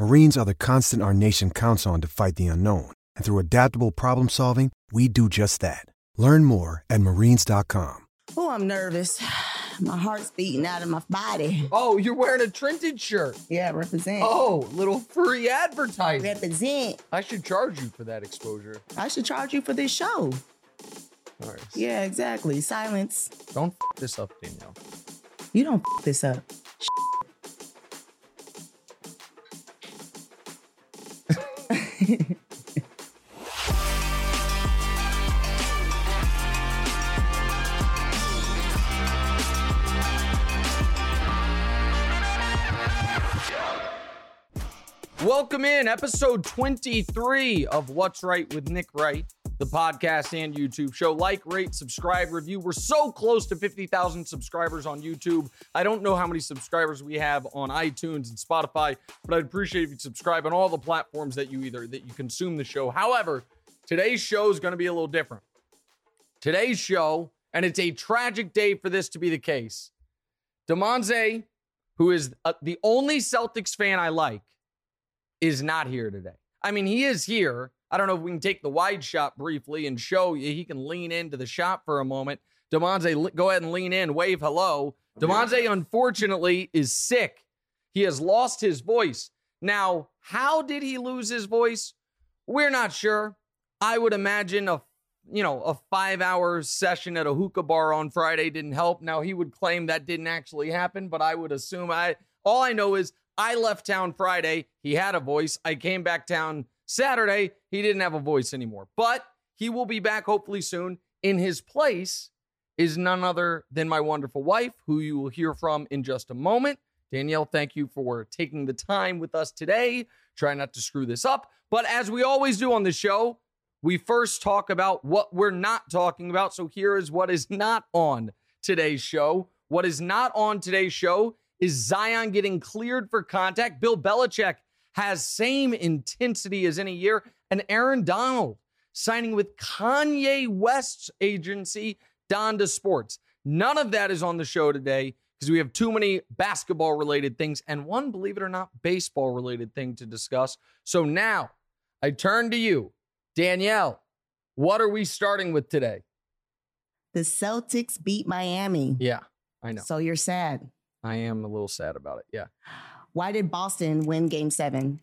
Marines are the constant our nation counts on to fight the unknown. And through adaptable problem solving, we do just that. Learn more at marines.com. Oh, I'm nervous. My heart's beating out of my body. Oh, you're wearing a Trenton shirt. Yeah, represent. Oh, little free advertising. Represent. I should charge you for that exposure. I should charge you for this show. All right. Yeah, exactly. Silence. Don't f- this up, Danielle. You don't f- this up. Welcome in episode 23 of What's Wright with Nick Wright, the podcast and YouTube show. Like, rate, subscribe, review. We're so close to 50,000 subscribers on YouTube. I don't know how many subscribers we have on iTunes and Spotify, but I'd appreciate if you subscribe on all the platforms that you either that you consume the show. However, today's show is going to be a little different. Today's show, and it's a tragic day for this to be the case. Demonze, who is uh, the only Celtics fan I like, is not here today. I mean, he is here. I don't know if we can take the wide shot briefly and show you he can lean into the shot for a moment. Demonze, go ahead and lean in, wave hello. Demonze, unfortunately, is sick. He has lost his voice. Now, how did he lose his voice? We're not sure. I would imagine a you know a five hour session at a hookah bar on Friday didn't help. Now he would claim that didn't actually happen, but I would assume I all I know is I left town Friday. He had a voice. I came back town Saturday. He didn't have a voice anymore. But he will be back hopefully soon. In his place is none other than my wonderful wife, who you will hear from in just a moment. Danielle, thank you for taking the time with us today. Try not to screw this up. But as we always do on the show, we first talk about what we're not talking about. So here is what is not on today's show. What is not on today's show is Zion getting cleared for contact. Bill Belichick has same intensity as any year, and Aaron Donald signing with Kanye West's agency, Donda Sports. None of that is on the show today because we have too many basketball related things and one, believe it or not, baseball related thing to discuss. So now I turn to you, Danielle. What are we starting with today? The Celtics beat Miami. Yeah, I know. So you're sad. I am a little sad about it. Yeah. Why did Boston win game seven?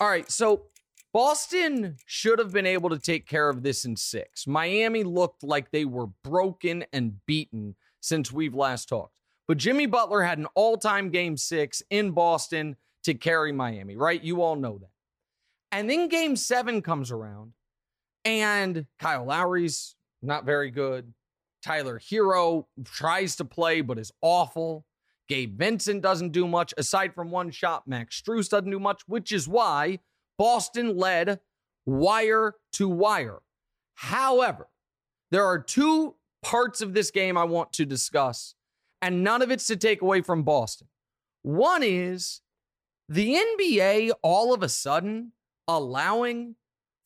All right. So Boston should have been able to take care of this in six. Miami looked like they were broken and beaten since we've last talked. But Jimmy Butler had an all time game six in Boston to carry Miami, right? You all know that. And then game seven comes around, and Kyle Lowry's not very good. Tyler Herro tries to play, but is awful. Gabe Vincent doesn't do much aside from one shot. Max Strus doesn't do much, which is why Boston led wire to wire. However, there are two parts of this game I want to discuss, and none of it's to take away from Boston. One is the NBA all of a sudden allowing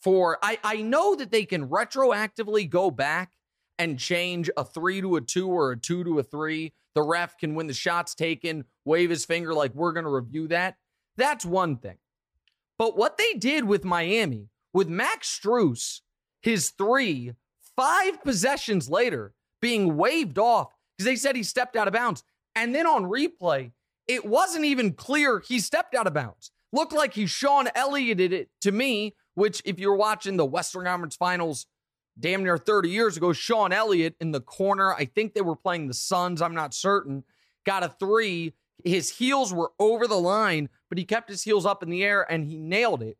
for, I, I know that they can retroactively go back and change a three to a two or a two to a three. The ref can, when the shot's taken, wave his finger like we're going to review that. That's one thing. But what they did with Miami, with Max Strus, his three, five possessions later, being waved off because they said he stepped out of bounds. And then on replay, it wasn't even clear he stepped out of bounds. Looked like he Sean Elliott did it to me, which, if you're watching the Western Conference Finals damn near 30 years ago, Sean Elliott in the corner. I think they were playing the Suns. I'm not certain. Got a three. His heels were over the line, but he kept his heels up in the air and he nailed it.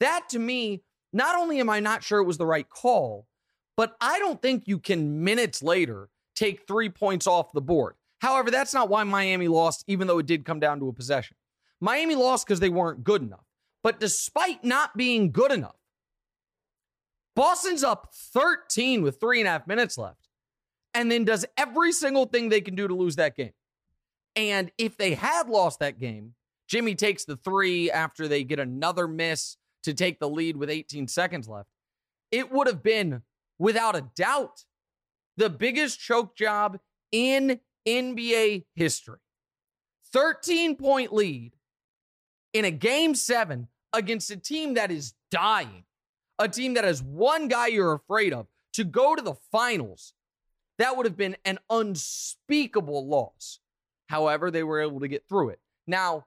That to me, not only am I not sure it was the right call, but I don't think you can minutes later take three points off the board. However, that's not why Miami lost, even though it did come down to a possession. Miami lost because they weren't good enough. But despite not being good enough, Boston's up 13 with three and a half minutes left and then does every single thing they can do to lose that game. And if they had lost that game, Jimmy takes the three after they get another miss to take the lead with 18 seconds left. It would have been, without a doubt, the biggest choke job in NBA history. 13 point lead in a game seven against a team that is dying, a team that has one guy you're afraid of, to go to the finals. That would have been an unspeakable loss. However, they were able to get through it. Now,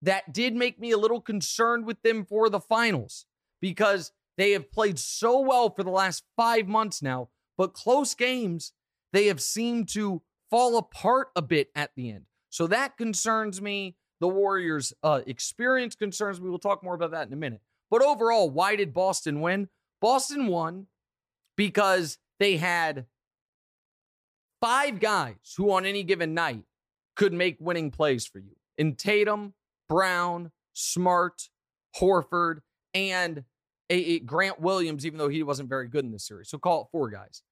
that did make me a little concerned with them for the finals because they have played so well for the last five months now, but close games, they have seemed to fall apart a bit at the end. So that concerns me. The Warriors' uh, experience concerns me. We'll talk more about that in a minute. But overall, why did Boston win? Boston won because they had five guys who, on any given night, could make winning plays for you. In Tatum, Brown, Smart, Horford, and a, a Grant Williams, even though he wasn't very good in this series. So call it four guys.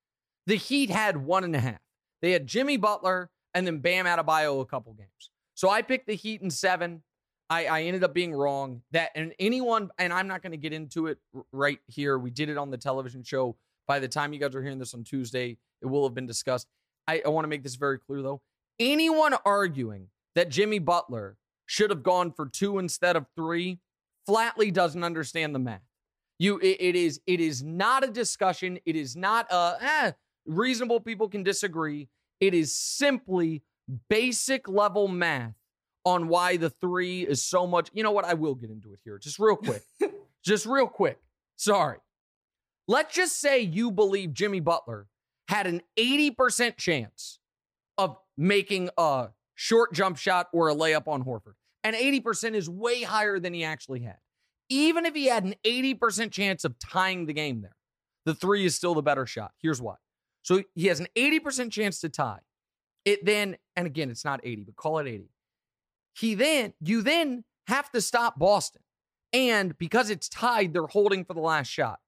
The Heat had one and a half. They had Jimmy Butler and then Bam Adebayo a couple games. So I picked the Heat in seven. I, I ended up being wrong. That and anyone, and I'm not going to get into it right here. We did it on the television show. By the time you guys are hearing this on Tuesday, it will have been discussed. I, I want to make this very clear though. Anyone arguing that Jimmy Butler should have gone for two instead of three flatly doesn't understand the math. You, it, it is, it is not a discussion. It is not a eh, reasonable people can disagree. It is simply basic level math on why the three is so much. You know what? I will get into it here just real quick. just real quick. Sorry. Let's just say you believe Jimmy Butler had an 80% chance of making a short jump shot or a layup on Horford. And 80% is way higher than he actually had. Even if he had an 80% chance of tying the game there, the three is still the better shot. Here's why. So he has an 80% chance to tie. It then, and again, it's not 80, but call it 80. He then, you then have to stop Boston. And because it's tied, they're holding for the last shot.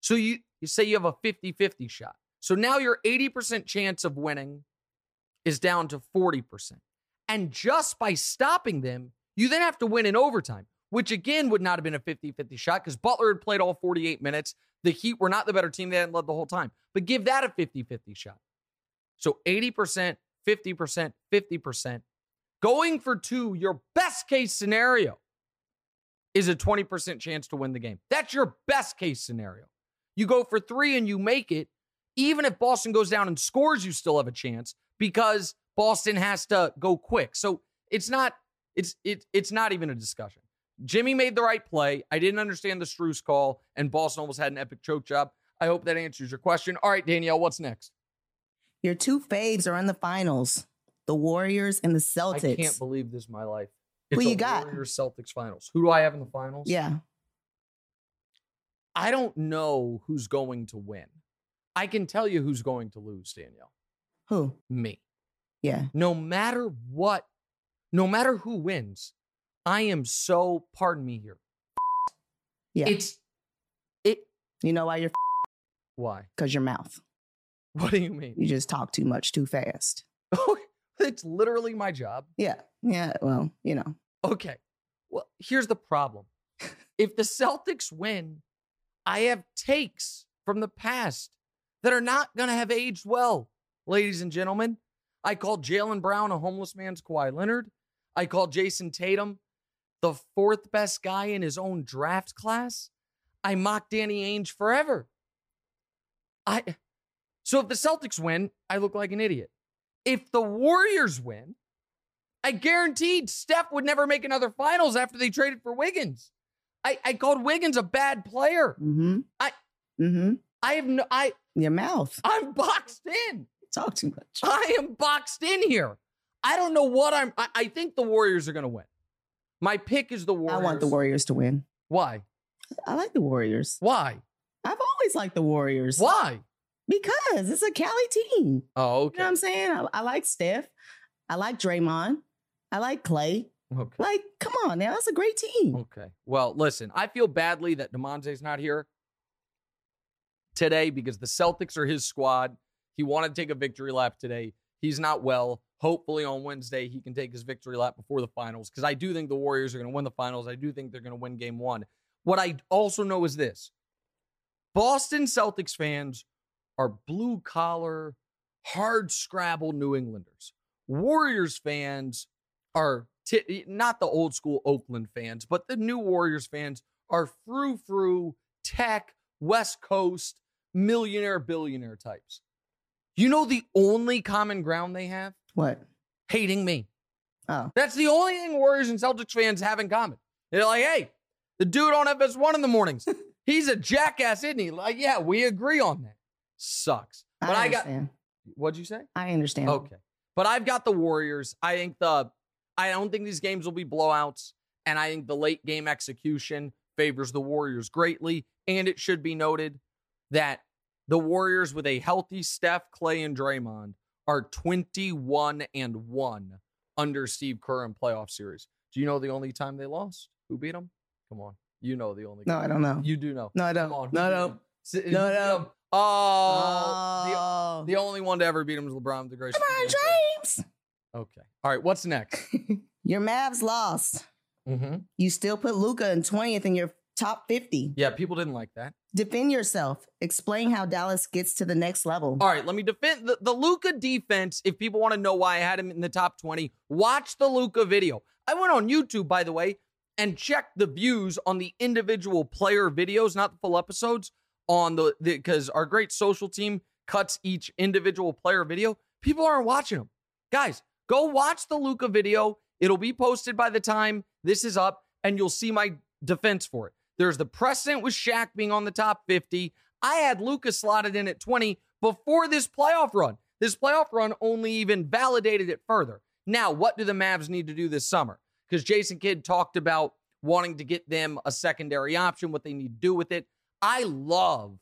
So you, you say you have a 50 50 shot. So now your 80% chance of winning is down to 40%. And just by stopping them, you then have to win in overtime, which again would not have been a 50 50 shot because Butler had played all 48 minutes. The Heat were not the better team. They hadn't led the whole time. But give that a 50 50 shot. So 80%, 50%, 50%. Going for two, your best case scenario is a 20% chance to win the game. That's your best case scenario. You go for three and you make it. Even if Boston goes down and scores, you still have a chance because Boston has to go quick. So it's not it's it, it's not even a discussion. Jimmy made the right play. I didn't understand the Strus call, and Boston almost had an epic choke job. I hope that answers your question. All right, Danielle, what's next? Your two faves are in the finals the Warriors and the Celtics. I can't believe this is my life. It's Who you got? Warriors Celtics finals. Who do I have in the finals? Yeah. I don't know who's going to win. I can tell you who's going to lose, Danielle. Who? Me. Yeah. No matter what, no matter who wins, I am so, pardon me here. Yeah. It's, it. You know why you're. Why? Because your mouth. What do you mean? You just talk too much too fast. Oh, it's literally my job. Yeah. Yeah. Well, you know. Okay. Well, here's the problem. if the Celtics win, I have takes from the past that are not going to have aged well, ladies and gentlemen. I called Jaylen Brown a homeless man's Kawhi Leonard. I called Jayson Tatum the fourth best guy in his own draft class. I mocked Danny Ainge forever. I so if the Celtics win, I look like an idiot. If the Warriors win, I guaranteed Steph would never make another finals after they traded for Wiggins. I, I called Wiggins a bad player. Mm-hmm. I mm-hmm. I have no. I Your mouth. I'm boxed in. Talk too much. I am boxed in here. I don't know what I'm. I, I think the Warriors are going to win. My pick is the Warriors. I want the Warriors to win. Why? I like the Warriors. Why? I've always liked the Warriors. Why? Because it's a Cali team. Oh, You okay. know what I'm saying? I, I like Steph. I like Draymond. I like Clay. okay. Like, come on now. That's a great team. Okay. Well, listen, I feel badly that DeMonte's not here today because the Celtics are his squad. He wanted to take a victory lap today. He's not well. Hopefully on Wednesday he can take his victory lap before the finals because I do think the Warriors are going to win the finals. I do think they're going to win game 1. What I also know is this. Boston Celtics fans are blue collar, hard scrabble New Englanders. Warriors fans are t- eh, not the old school Oakland fans, but the new Warriors fans are frou frou, tech, West Coast, millionaire, billionaire types. You know the only common ground they have? What? Hating me. Oh. That's the only thing Warriors and Celtics fans have in common. They're like, hey, the dude on FS1 in the mornings, he's a jackass, isn't he? Like, yeah, we agree on that. Sucks. But I, got, what'd you say? I understand. Okay. But I've got the Warriors. I think the I don't think these games will be blowouts. And I think the late game execution favors the Warriors greatly. And it should be noted that the Warriors with a healthy Steph, Clay, and Draymond are 21 and 1 under Steve Kerr in playoff series. Do you know the only time they lost? Who beat them? Come on. You know the only No, I don't know. You do know. No, I don't. Come on. No, no. No, no. Oh, the- Oh. the only one to ever beat him is LeBron the gracious. LeBron James. Okay. All right. What's next? Your Mavs lost. Mm-hmm. You still put Luka in 20th in your top 50. Yeah, people didn't like that. Defend yourself. Explain how Dallas gets to the next level. All right, let me defend the, the Luka defense. If people want to know why I had him in the top 20, watch the Luka video. I went on YouTube, by the way, and checked the views on the individual player videos, not the full episodes, on the because our great social team cuts each individual player video. People aren't watching them. Guys, go watch the Luka video. It'll be posted by the time this is up, and you'll see my defense for it. There's the precedent with Shaq being on the top 50. I had Luka slotted in at 20 before this playoff run. This playoff run only even validated it further. Now, what do the Mavs need to do this summer? Because Jason Kidd talked about wanting to get them a secondary option, what they need to do with it. I love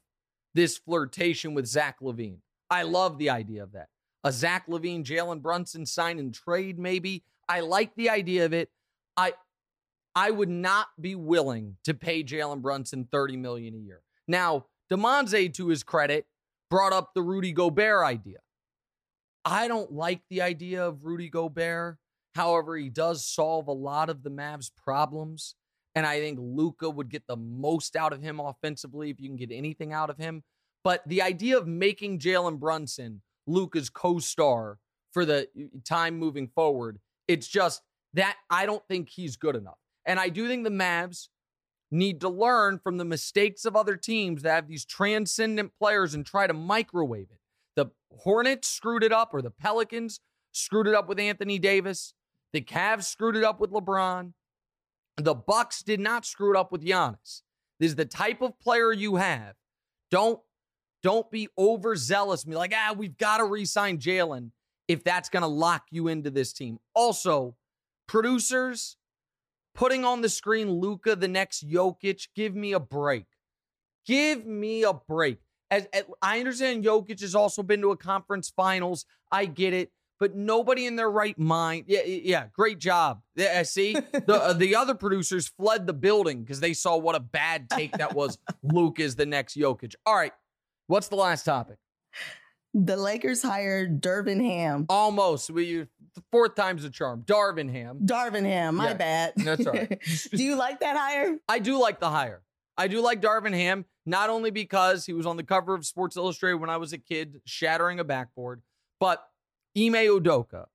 this flirtation with Zach LaVine. I love the idea of that. A Zach LaVine, Jalen Brunson sign and trade, maybe. I like the idea of it. I I would not be willing to pay Jalen Brunson 30 million a year. Now, Demonze, to his credit, brought up the Rudy Gobert idea. I don't like the idea of Rudy Gobert. However, he does solve a lot of the Mavs' problems. And I think Luka would get the most out of him offensively if you can get anything out of him. But the idea of making Jalen Brunson Luka's co star for the uh, time moving forward, it's just that I don't think he's good enough. And I do think the Mavs need to learn from the mistakes of other teams that have these transcendent players and try to microwave it. The Hornets screwed it up, or the Pelicans screwed it up with Anthony Davis. The Cavs screwed it up with LeBron. The Bucks did not screw it up with Giannis. This is the type of player you have. Don't don't be overzealous. Be like, ah, we've got to re-sign Jalen if that's going to lock you into this team. Also, producers putting on the screen Luka, the next Jokic. Give me a break. Give me a break. As, as I understand, Jokic has also been to a conference finals. I get it but nobody in their right mind. Yeah, yeah, great job. Yeah, see, the uh, the other producers fled the building because they saw what a bad take that was. Luke is the next Jokic. All right, what's the last topic? The Lakers hired Durbin Ham. Almost. We fourth time's a charm. Darvin Ham. Darvin Ham. My Yeah, bad. that's all right. Do you like that hire? I do like the hire. I do like Darvin Ham, not only because he was on the cover of Sports Illustrated when I was a kid, shattering a backboard, but Ime Udoka,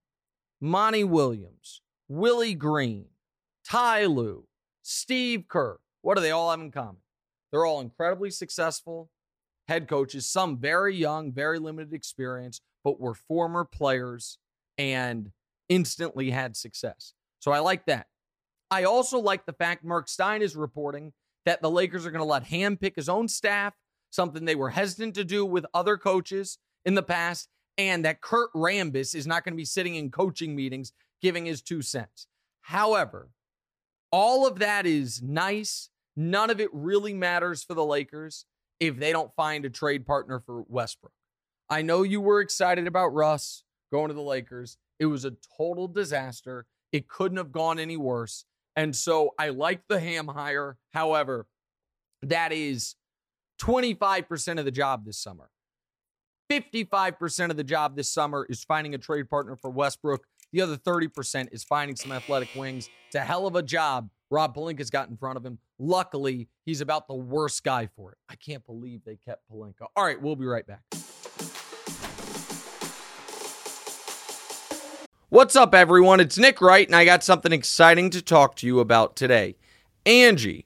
Monty Williams, Willie Green, Ty Lue, Steve Kerr. What do they all have in common? They're all incredibly successful head coaches, some very young, very limited experience, but were former players and instantly had success. So I like that. I also like the fact Mark Stein is reporting that the Lakers are going to let Ham pick his own staff. something they were hesitant to do with other coaches in the past, and that Kurt Rambis is not going to be sitting in coaching meetings giving his two cents. However, all of that is nice. None of it really matters for the Lakers if they don't find a trade partner for Westbrook. I know you were excited about Russ going to the Lakers. It was a total disaster. It couldn't have gone any worse. And so I like the ham hire. However, that is 25% of the job this summer. 55% of the job this summer is finding a trade partner for Westbrook. The other 30% is finding some athletic wings. It's a hell of a job Rob Pelinka's got in front of him. Luckily, he's about the worst guy for it. I can't believe they kept Pelinka. All right, we'll be right back. What's up, everyone? It's Nick Wright, and I got something exciting to talk to you about today. Angie,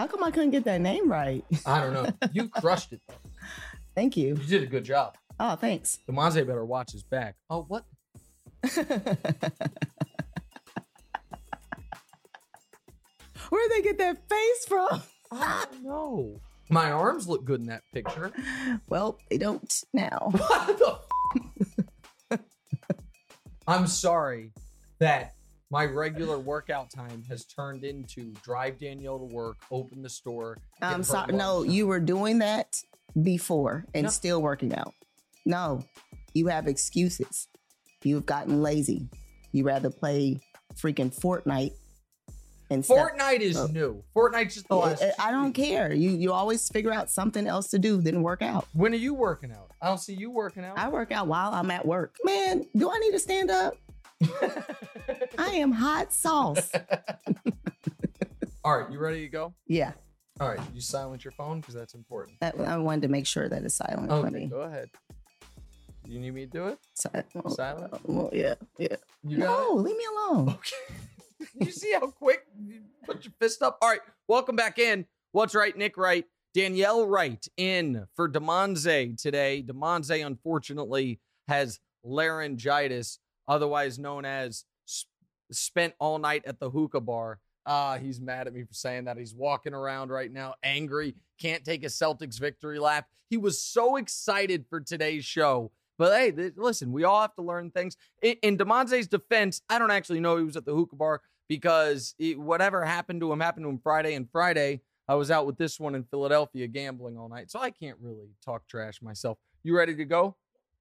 How come I couldn't get that name right? I don't know. You crushed it, though. Thank you. You did a good job. Oh, thanks. Demonze better watch his back. Oh, what? Where'd they get that face from? I don't know. My arms look good in that picture. Well, they don't now. What the f- I'm sorry that my regular workout time has turned into drive Danielle to work, open the store. I'm sorry. No, you were doing that before and No. still working out. No, you have excuses. You've gotten lazy. You rather play freaking Fortnite instead. Fortnite is Oh. new. Fortnite's just the Oh, last I, I don't care. You you always figure out something else to do than work out. When are you working out? I don't see you working out. I work out while I'm at work. Man, do I need to stand up? I am hot sauce. All right, you ready to go? yeah, All right, you silence your phone because that's important. that, I wanted to make sure that it's silent. Okay, me. go ahead. You need me to do it? Si- well, Silent? uh, well, yeah, yeah. You no, it? leave me alone. Okay. you see how quick you put your fist up? All right, welcome back in. What's Wright, Nick Wright? Danielle Wright in for Demonze today. Demonze, unfortunately, has laryngitis, otherwise known as sp- spent all night at the hookah bar. Ah, he's mad at me for saying that. He's walking around right now, angry, can't take a Celtics victory lap. He was so excited for today's show. But hey, th- listen, we all have to learn things. In, in Demonze's defense, I don't actually know he was at the hookah bar because it, whatever happened to him happened to him Friday. And Friday, I was out with this one in Philadelphia gambling all night. So I can't really talk trash myself. You ready to go?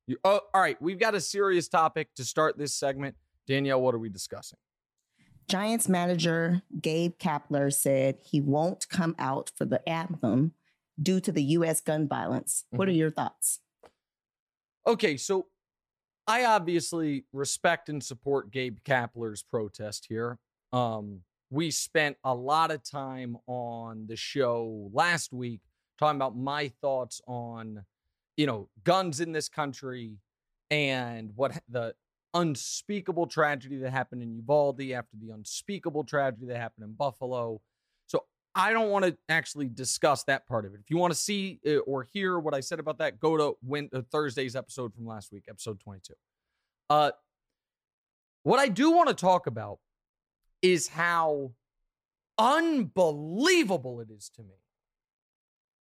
You, oh, all right. We've got a serious topic to start this segment. Danielle, what are we discussing? Giants manager Gabe Kapler said he won't come out for the anthem due to the U.S. gun violence. What are your thoughts? Okay, so I obviously respect and support Gabe Kapler's protest here. Um, we spent a lot of time on the show last week talking about my thoughts on, you know, guns in this country and what the unspeakable tragedy that happened in Uvalde after the unspeakable tragedy that happened in Buffalo. So I don't want to actually discuss that part of it. If you want to see uh, or hear what I said about that, go to uh, Thursday's episode from last week, episode 22. Uh, what I do want to talk about is how unbelievable it is to me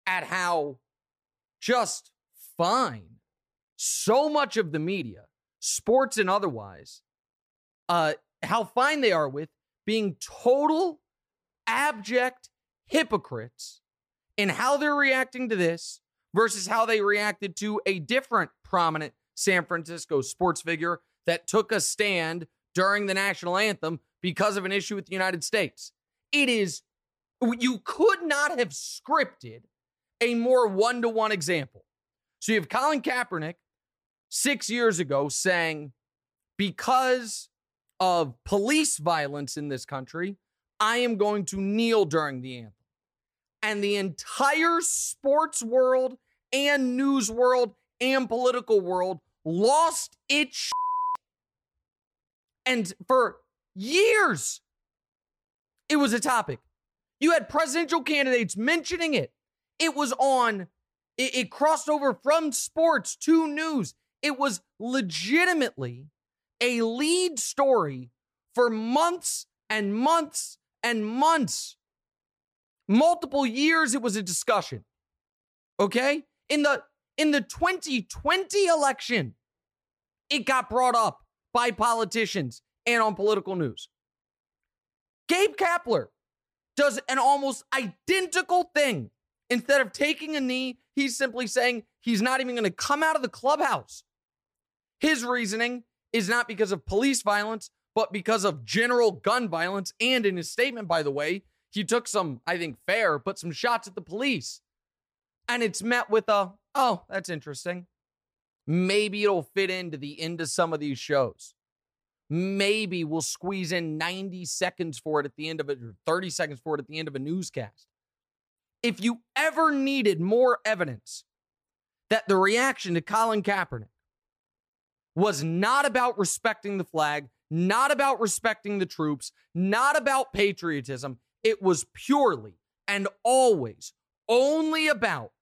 at how just fine so much of the media, sports and otherwise, uh, how fine they are with being total abject hypocrites in how they're reacting to this versus how they reacted to a different prominent San Francisco sports figure that took a stand during the national anthem because of an issue with the United States. It is, you could not have scripted a more one to one example. So you have Colin Kaepernick six years ago saying, because of police violence in this country, I am going to kneel during the anthem. And the entire sports world and news world and political world lost its shit. And for years, it was a topic. You had presidential candidates mentioning it. It was on, it, it crossed over from sports to news. It was legitimately a lead story for months and months and months. Multiple years it was a discussion. Okay? In the in the 2020 election, it got brought up by politicians and on political news. Gabe Kapler does an almost identical thing. Instead of taking a knee, he's simply saying he's not even going to come out of the clubhouse. His reasoning is not because of police violence, but because of general gun violence. And in his statement, by the way, he took some, I think, fair, but some shots at the police. And it's met with a, oh, that's interesting. Maybe it'll fit into the end of some of these shows. Maybe we'll squeeze in 90 seconds for it at the end of it, or 30 seconds for it at the end of a newscast. If you ever needed more evidence that the reaction to Colin Kaepernick was not about respecting the flag, not about respecting the troops, not about patriotism. It was purely and always only about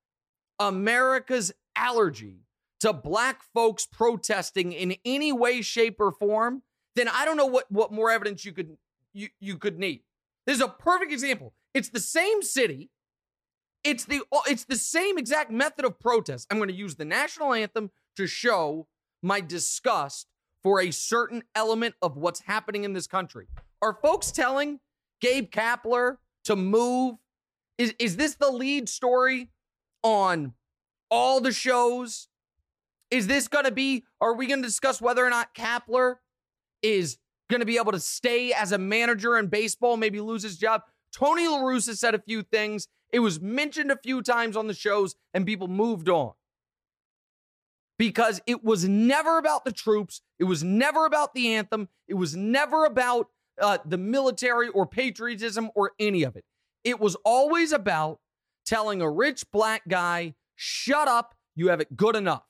America's allergy to black folks protesting in any way, shape, or form, then I don't know what, what more evidence you could you, you could need. This is a perfect example. It's the same city. It's the it's the same exact method of protest. I'm going to use the national anthem to show my disgust for a certain element of what's happening in this country. Are folks telling Gabe Kapler to move? Is, is this the lead story on all the shows? Is this going to be, are we going to discuss whether or not Kapler is going to be able to stay as a manager in baseball, maybe lose his job? Tony La Russa said a few things. It was mentioned a few times on the shows, and people moved on because it was never about the troops. It was never about the anthem. It was never about uh, the military or patriotism or any of it. It was always about telling a rich black guy, shut up, you have it good enough.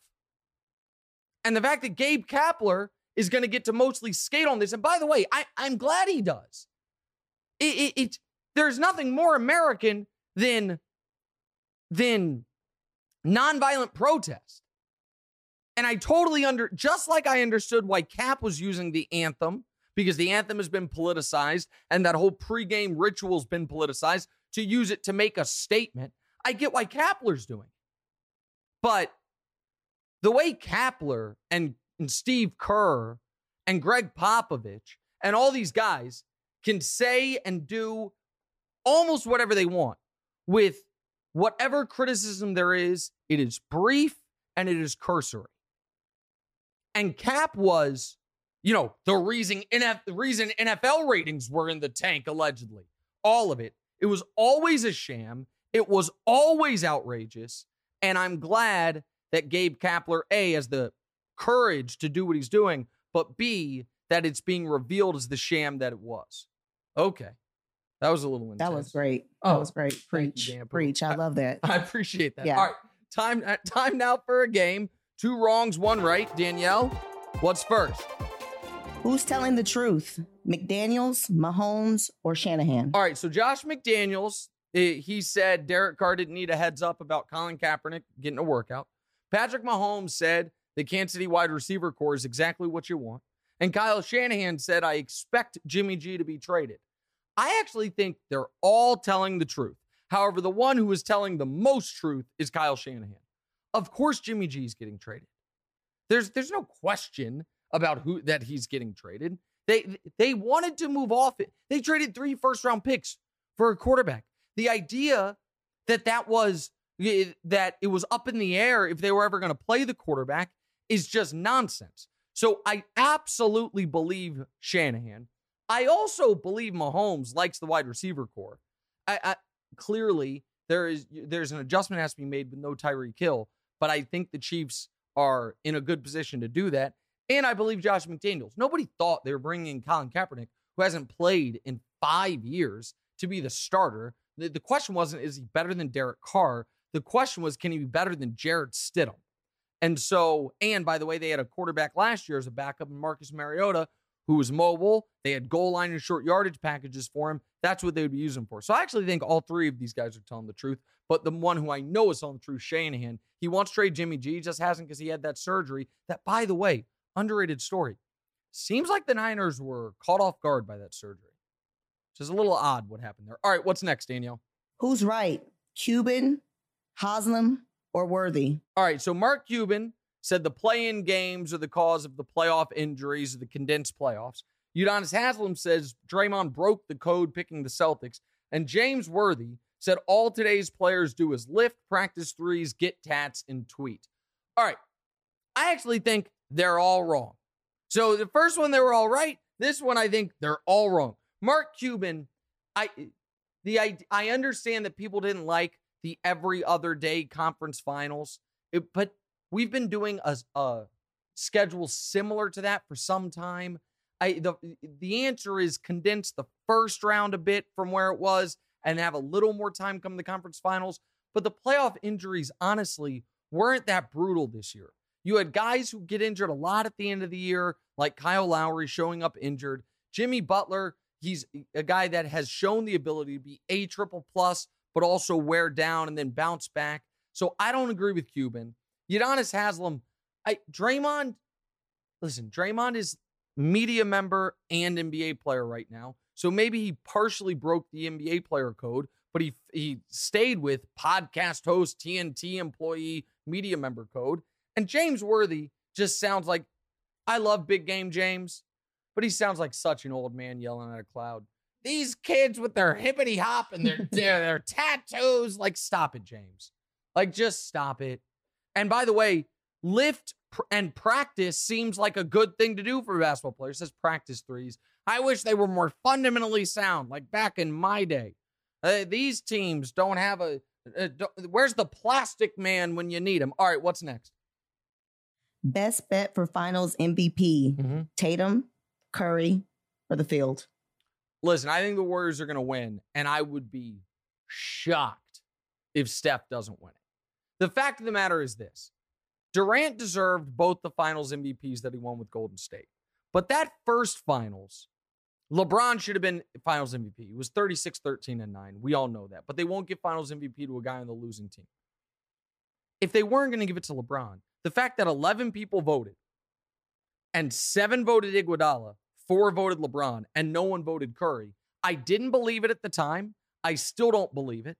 And the fact that Gabe Kapler is going to get to mostly skate on this, and by the way, I, am glad he does. It, it, it, there's nothing more American than, than nonviolent protest. And I totally under, just like I understood why Kap was using the anthem, because the anthem has been politicized and that whole pregame ritual's been politicized to use it to make a statement. I get why Kapler's doing. But the way Kapler and, and Steve Kerr and Gregg Popovich and all these guys can say and do almost whatever they want with whatever criticism there is, it is brief and it is cursory. And Kap was, you know, the reason NF, reason NFL ratings were in the tank allegedly. All of it. It was always a sham. It was always outrageous. And I'm glad that Gabe Kapler A has the courage to do what he's doing, but B that it's being revealed as the sham that it was. Okay. That was a little intense. That was great. That oh, was great. Preach. You, Preach. I love that. I appreciate that. Yeah. All right. Time uh, time now for a game. Two wrongs, one right. Danielle, what's first? Who's telling the truth? McDaniels, Mahomes, or Shanahan? All right, so Josh McDaniels, he said Derek Carr didn't need a heads up about Colin Kaepernick getting a workout. Patrick Mahomes said the Kansas City wide receiver corps is exactly what you want. And Kyle Shanahan said, I expect Jimmy G to be traded. I actually think they're all telling the truth. However, the one who is telling the most truth is Kyle Shanahan. Of course, Jimmy G is getting traded. There's there's no question about who that he's getting traded. They they wanted to move off it. They traded three first round picks for a quarterback. The idea that that was that it was up in the air if they were ever going to play the quarterback is just nonsense. So I absolutely believe Shanahan. I also believe Mahomes likes the wide receiver corps. I, I clearly there is there's an adjustment has to be made with no Tyreek Hill, but I think the Chiefs are in a good position to do that. And I believe Josh McDaniels. Nobody thought they were bringing in Colin Kaepernick, who hasn't played in five years, to be the starter. The, the question wasn't, is he better than Derek Carr? The question was, can he be better than Jarrett Stidham? And so, and by the way, they had a quarterback last year as a backup Marcus Mariota, who was mobile. They had goal line and short yardage packages for him. That's what they would be using for. So I actually think all three of these guys are telling the truth. But the one who I know is telling the truth, Shanahan, he wants to trade Jimmy G, just hasn't because he had that surgery. That, by the way, underrated story. Seems like the Niners were caught off guard by that surgery. Which is a little odd what happened there. All right, what's next, Danielle? Who's right? Cuban, Haslem, or Worthy? All right, so Mark Cuban said the play-in games are the cause of the playoff injuries of the condensed playoffs. Udonis Haslem says Draymond broke the code picking the Celtics. And James Worthy said all today's players do is lift, practice threes, get tats, and tweet. All right. I actually think they're all wrong. So the first one they were all right. This one I think they're all wrong. Mark Cuban, I the I, I understand that people didn't like the every other day conference finals, it, but we've been doing a, a schedule similar to that for some time. I the the answer is condense the first round a bit from where it was and have a little more time come the conference finals. But the playoff injuries, honestly, weren't that brutal this year. You had guys who get injured a lot at the end of the year, like Kyle Lowry showing up injured. Jimmy Butler, he's a guy that has shown the ability to be a triple plus, but also wear down and then bounce back. So I don't agree with Cuban. Udonis Haslem, I Draymond, listen, Draymond is media member and NBA player right now. So maybe he partially broke the NBA player code, but he he stayed with podcast host, TNT employee, media member code. And James Worthy just sounds like I love big game James, but he sounds like such an old man yelling at a cloud. These kids with their hippity hop and their, their their tattoos, like stop it, James. Like just stop it. And by the way, lift and practice seems like a good thing to do for basketball players. It says practice threes. I wish they were more fundamentally sound, like back in my day. Uh, these teams don't have a. Uh, don't, where's the plastic man when you need him? All right, what's next? Best bet for finals MVP Mm-hmm. Tatum, Curry, or the field? Listen, I think the Warriors are going to win, and I would be shocked if Steph doesn't win it. The fact of the matter is this Durant deserved both the finals MVPs that he won with Golden State. But that first finals, LeBron should have been finals MVP. He was 36, 13, and 9. We all know that. But they won't give finals MVP to a guy on the losing team. If they weren't going to give it to LeBron, the fact that 11 people voted and seven voted Iguodala, four voted LeBron, and no one voted Curry, I didn't believe it at the time. I still don't believe it.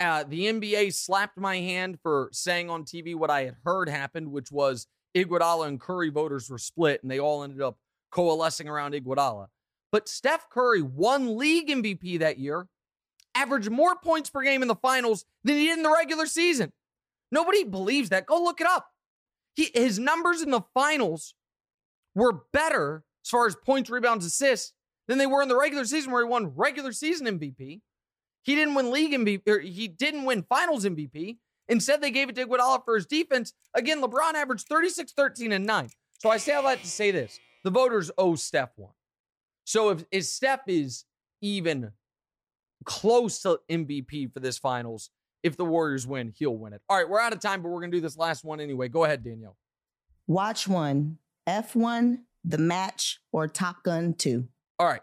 Uh, the NBA slapped my hand for saying on TV what I had heard happened, which was Iguodala and Curry voters were split and they all ended up coalescing around Iguodala. But Steph Curry won league MVP that year, averaged more points per game in the finals than he did in the regular season. Nobody believes that. Go look it up. He, his numbers in the finals were better as far as points, rebounds, assists than they were in the regular season where he won regular season MVP. He didn't win league MVP, he didn't win finals MVP. Instead, they gave it to Iguodala for his defense. Again, LeBron averaged 36, 13, and 9. So I say all that to say this. The voters owe Steph one. So if, if Steph is even close to MVP for this finals, if the Warriors win, he'll win it. All right, we're out of time, but we're going to do this last one anyway. Go ahead, Danielle. Watch one, F1, The Match, or Top Gun 2. All right.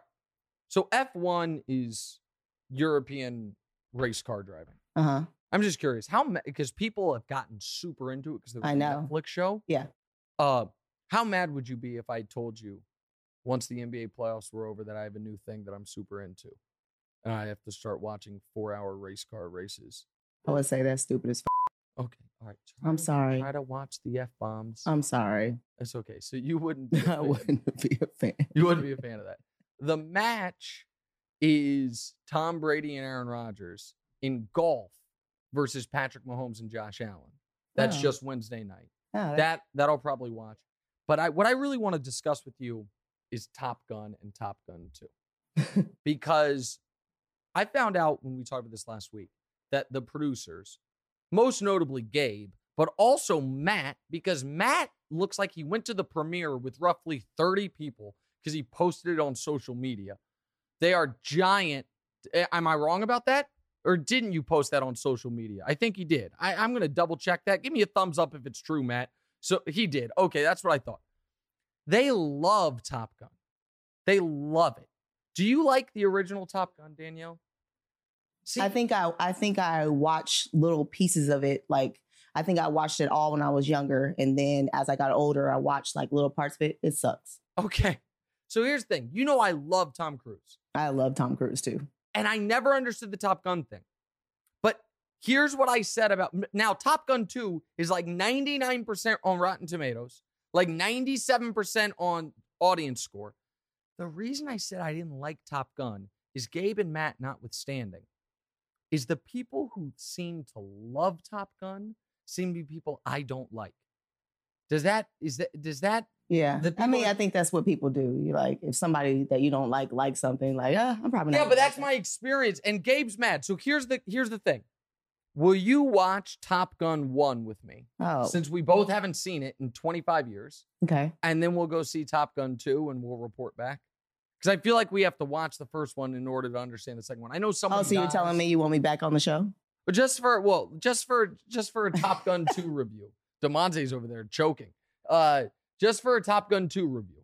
So F1 is European race car driving. Uh huh. I'm just curious how because people have gotten super into it because I a know. Netflix show. Yeah. Uh, how mad would you be if I told you once the NBA playoffs were over that I have a new thing that I'm super into? and I have to start watching four-hour race car races. I would say that's stupid as fuck. Okay, all right. try I'm sorry. Try to watch the f bombs. I'm sorry. it's okay. So you wouldn't. I wouldn't be a fan. You wouldn't be a fan of that. The match is Tom Brady and Aaron Rodgers in golf versus Patrick Mahomes and Josh Allen. That's Oh. just Wednesday night. Oh, that- That I'll probably watch. But I what I really want to discuss with you is Top Gun and Top Gun 2. because I found out when we talked about this last week that the producers, most notably Gabe, but also Matt, because Matt looks like he went to the premiere with roughly 30 people because he posted it on social media. They are giant. eh, Am I wrong about that? Or didn't you post that on social media? I think he did. I, I'm going to double check that. Give me a thumbs up if it's true, Matt. So he did. Okay, that's what I thought. They love Top Gun. They love it. Do you like the original Top Gun, Danielle? See, I think I I think I watched little pieces of it. Like I think I watched it all when I was younger, and then as I got older, I watched like little parts of it. It sucks. okay. So here's the thing. You know I love Tom Cruise. I love Tom Cruise too. and I never understood the Top Gun thing. But here's what I said about now Top Gun 2 is like 99% on Rotten Tomatoes, like 97% on audience score. The reason I said I didn't like Top Gun is Gabe and Matt notwithstanding, is the people who seem to love Top Gun seem to be people I don't like. Does that is that does that Yeah, I mean, I think that's what people do. You like if somebody that you don't like likes something, like, ah, I'm probably not. Yeah, but that's that." my experience. And Gabe's mad. So here's the here's the thing. Will you watch Top Gun 1 with me? Oh, Since we both haven't seen it in 25 years. okay. And then we'll go see Top Gun 2 and we'll report back. Because I feel like we have to watch the first one in order to understand the second one. I know someone. Oh, so you're telling me you want me back on the show? But just for well, just for just for a Top Gun 2 review. Demonte's over there choking. Uh just for a Top Gun 2 review.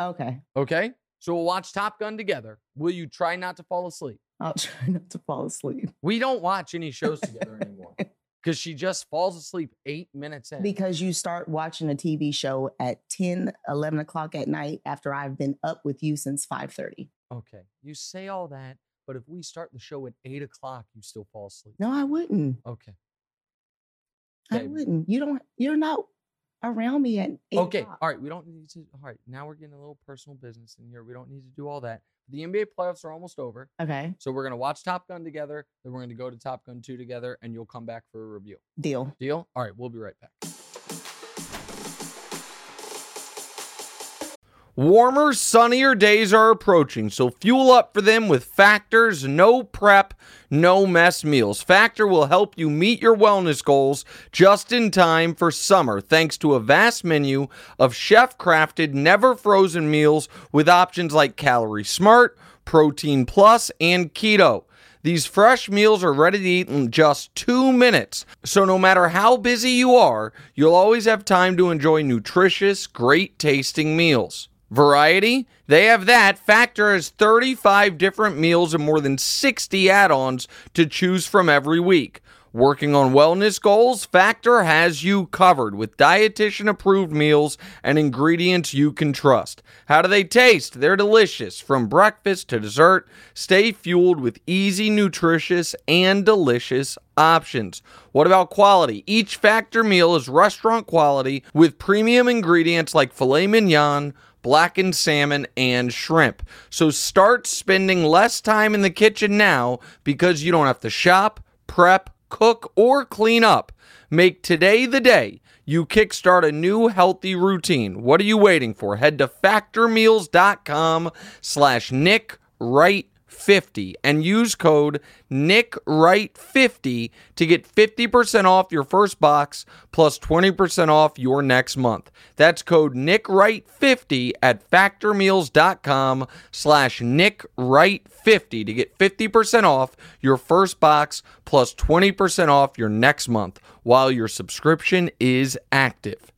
Okay, Okay? So we'll watch Top Gun together. Will you try not to fall asleep? I'll try not to fall asleep We don't watch any shows together anymore because she just falls asleep eight minutes in. because you start watching a TV show at 10, 11 o'clock at night after I've been up with you since 5:30. okay, you say all that, but if we start the show at eight o'clock, you still fall asleep. No, I wouldn't. Okay. I wouldn't. You don't. You're not around me at eight. Okay. o'clock. All right. We don't need to. All right. Now we're getting a little personal business in here. We don't need to do all that. The NBA playoffs are almost over. Okay. So we're to watch Top Gun together. Then we're to go to Top Gun 2 together, and you'll come back for a review. Deal. Deal? All right. We'll be right back. Warmer, sunnier days are approaching, so fuel up for them with Factor's no prep, no mess meals. Factor will help you meet your wellness goals just in time for summer, thanks to a vast menu of chef crafted, never frozen meals with options like Calorie Smart, Protein Plus, and Keto. These fresh meals are ready to eat in just two minutes. So, no matter how busy you are, you'll always have time to enjoy nutritious, great tasting meals. Variety? They have that. Factor has 35 different meals and more than 60 add ons to choose from every week. Working on wellness goals, Factor has you covered with dietitian approved meals and ingredients you can trust. How do they taste? They're delicious. From breakfast to dessert, stay fueled with easy, nutritious, and delicious options. What about quality? Each Factor meal is restaurant quality with premium ingredients like filet mignon blackened salmon, and shrimp. So start spending less time in the kitchen now because you don't have to shop, prep, cook, or clean up. Make today the day you kickstart a new healthy routine. What are you waiting for? Head to factormeals.com slash Nick Wright 50 and use code NickWright50 to get 50% off your first box plus 20% off your next month. That's code NickWright50 at factormeals.com slash NickWright50 to get 50% off your first box plus 20% off your next month while your subscription is active.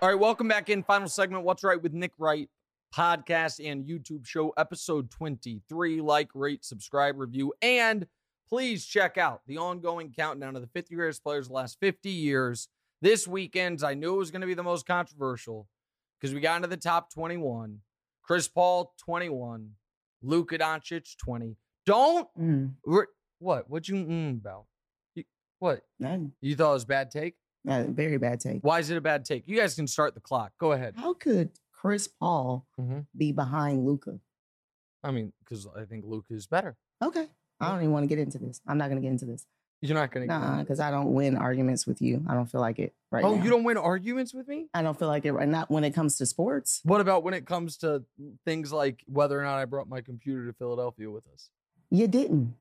All right, welcome back in. Final segment, What's Wright with Nick Wright podcast and YouTube show, episode 23. Like, rate, subscribe, review, and please check out the ongoing countdown of the 50 greatest players of the last 50 years. This weekend, I knew it was going to be the most controversial because we got into the top 21. Chris Paul, 21. Luka Doncic 20. Don't Mm, re- what? What you mm about? You, what? none. You thought it was a bad take? Very bad take. Why is it a bad take? You guys can start the clock. Go ahead. How could Chris Paul Mhm. be behind Luka? I mean, because I think Luka is better. Okay. I don't even want to get into this. I'm not going to get into this. You're not gonna. Nah, because I don't win arguments with you. I don't feel like it right oh, now. you don't win arguments with me. I don't feel like it right now when it comes to sports. What about when it comes to things like whether or not I brought my computer to Philadelphia with us? You didn't.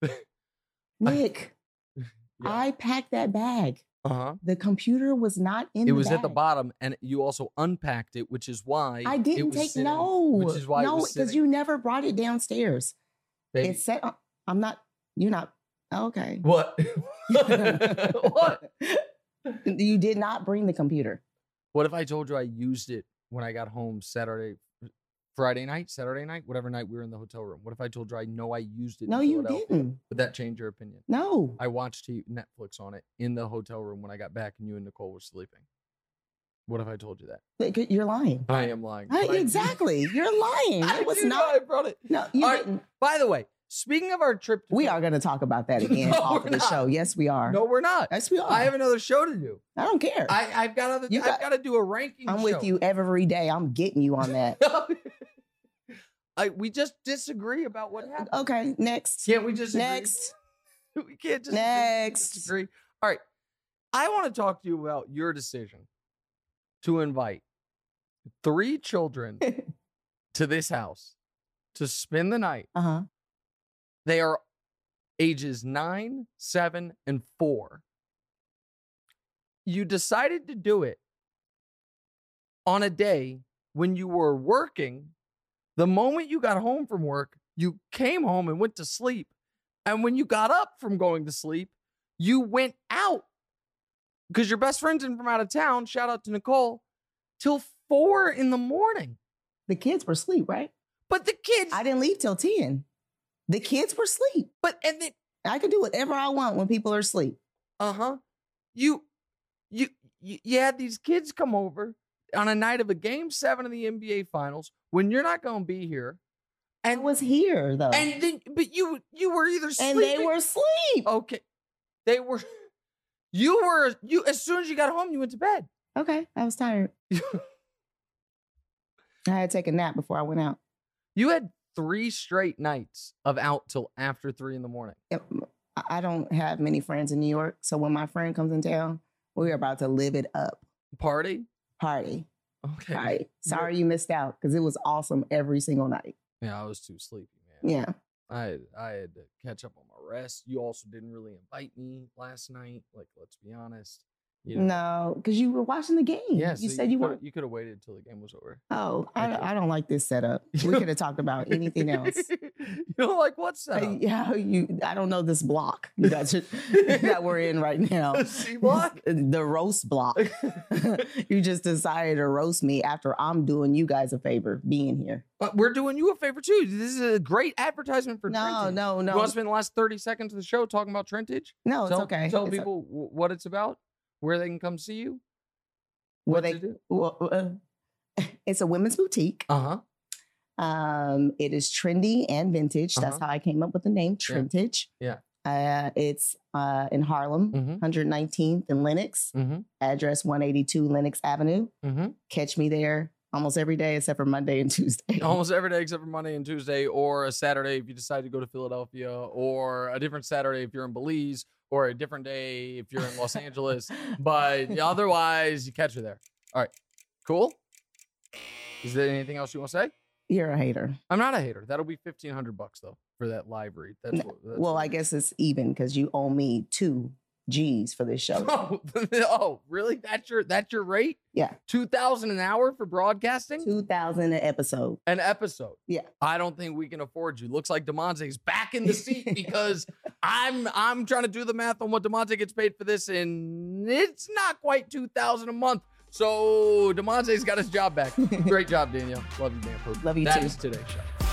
Nick, Yeah. I packed that bag. Uh huh. The computer was not in It was at the bottom, and you also unpacked it, which is why I didn't was take sitting- no, Which is why no, because you never brought it downstairs. Baby, It's set. I'm not. You're not. Okay. what? what? You did not bring the computer. What if I told you I used it when I got home Saturday, Friday night, Saturday night, whatever night we were in the hotel room? What if I told you I know I used it? in No, you didn't. Would that change your opinion? No. I watched Netflix on it in the hotel room when I got back, and you and Nicole were sleeping. What if I told you that? You're lying. I am lying. I- exactly. You're lying. I It was not. I brought it. No, you All right, didn't. By the way, speaking of our trip, to We are going to talk about that again No, off of the show. Yes, we are. No, we're not. Yes, we are. I have another show to do. I don't care. I, I've got other. You I've got- got to do a ranking. I'm with you every day. I'm getting you on that. I we just disagree about what happened. okay, next. Can't we just? Next. We can't just Next. disagree. All right. I want to talk to you about your decision to invite three children to this house to spend the night. Uh huh. They are ages nine, seven, and four. You decided to do it on a day when you were working. The moment you got home from work, you came home and went to sleep. And when you got up from going to sleep, you went out because your best friend's in from out of town. Shout out to Nicole till four in the morning. The kids were asleep, right? But the kids, I didn't leave till 10. The kids were asleep. but and then I can do whatever I want when people are asleep. Uh-huh. You you you, you had these kids come over on a night of a game 7 of the NBA finals when you're not going to be here. I And was here though. and then but you you were either and they were asleep. Okay. They were you were you as soon as you got home you went to bed. Okay. I was tired. I had to take a nap before I went out. you had 3 straight nights of out till after 3 in the morning. I I don't have many friends in New York. So when my friend comes in town, we're about to live it up. Party? Party. Okay. Sorry you missed out because it was awesome every single night. Yeah, I was too sleepy, man. Yeah. I had, I had to catch up on my rest. You also didn't really invite me last night. Like, let's be honest. You know. No, because you were watching the game. Yeah, you so said you coulda- weren't. You could have waited until the game was over. Oh, I I, don't like this setup. We could have talked about anything else. you don't like what's Uh, that? Yeah, you. I don't know this block that you- that we're in right now. C block. the roast block. you just decided to roast me after I'm doing you guys a favor being here. but we're doing you a favor too. This is a great advertisement for No, Trentage. no, You no, want to spend the last thirty seconds of the show talking about Trentage? no. It's tell, okay. Tell It's people wh- what it's about, where they can come see you. where what they. do. Well, uh, it's a women's boutique. Uh huh. Um, it is trendy and vintage. That's Uh-huh. how I came up with the name Yeah. Trentage. Yeah. Uh, it's uh, in Harlem, Mm-hmm. 119th and Lenox, Mm-hmm. address 182 Lenox Avenue. Mm-hmm. Catch me there almost every day except for Monday and Tuesday. Almost every day except for Monday and Tuesday, or a Saturday if you decide to go to Philadelphia, or a different Saturday if you're in Belize, or a different day if you're in Los Angeles. But otherwise, you catch her there. All right, cool. Is there anything else you want to say? You're a hater. I'm not a hater. That'll be fifteen hundred bucks though for that read. That's what. That's well, I guess it's even because you owe me two G's for this show. Oh, oh, really? That's your that's your rate? Yeah. Two thousand an hour for broadcasting? Two thousand an episode. An episode. Yeah. I don't think we can afford you. Looks like Demonte's back in the seat because I'm I'm trying to do the math on what Demonte gets paid for this, and it's not quite two thousand a month. So Demonte's got his job back. Great job, Danielle. Love you, man. Love you That too. is today's show.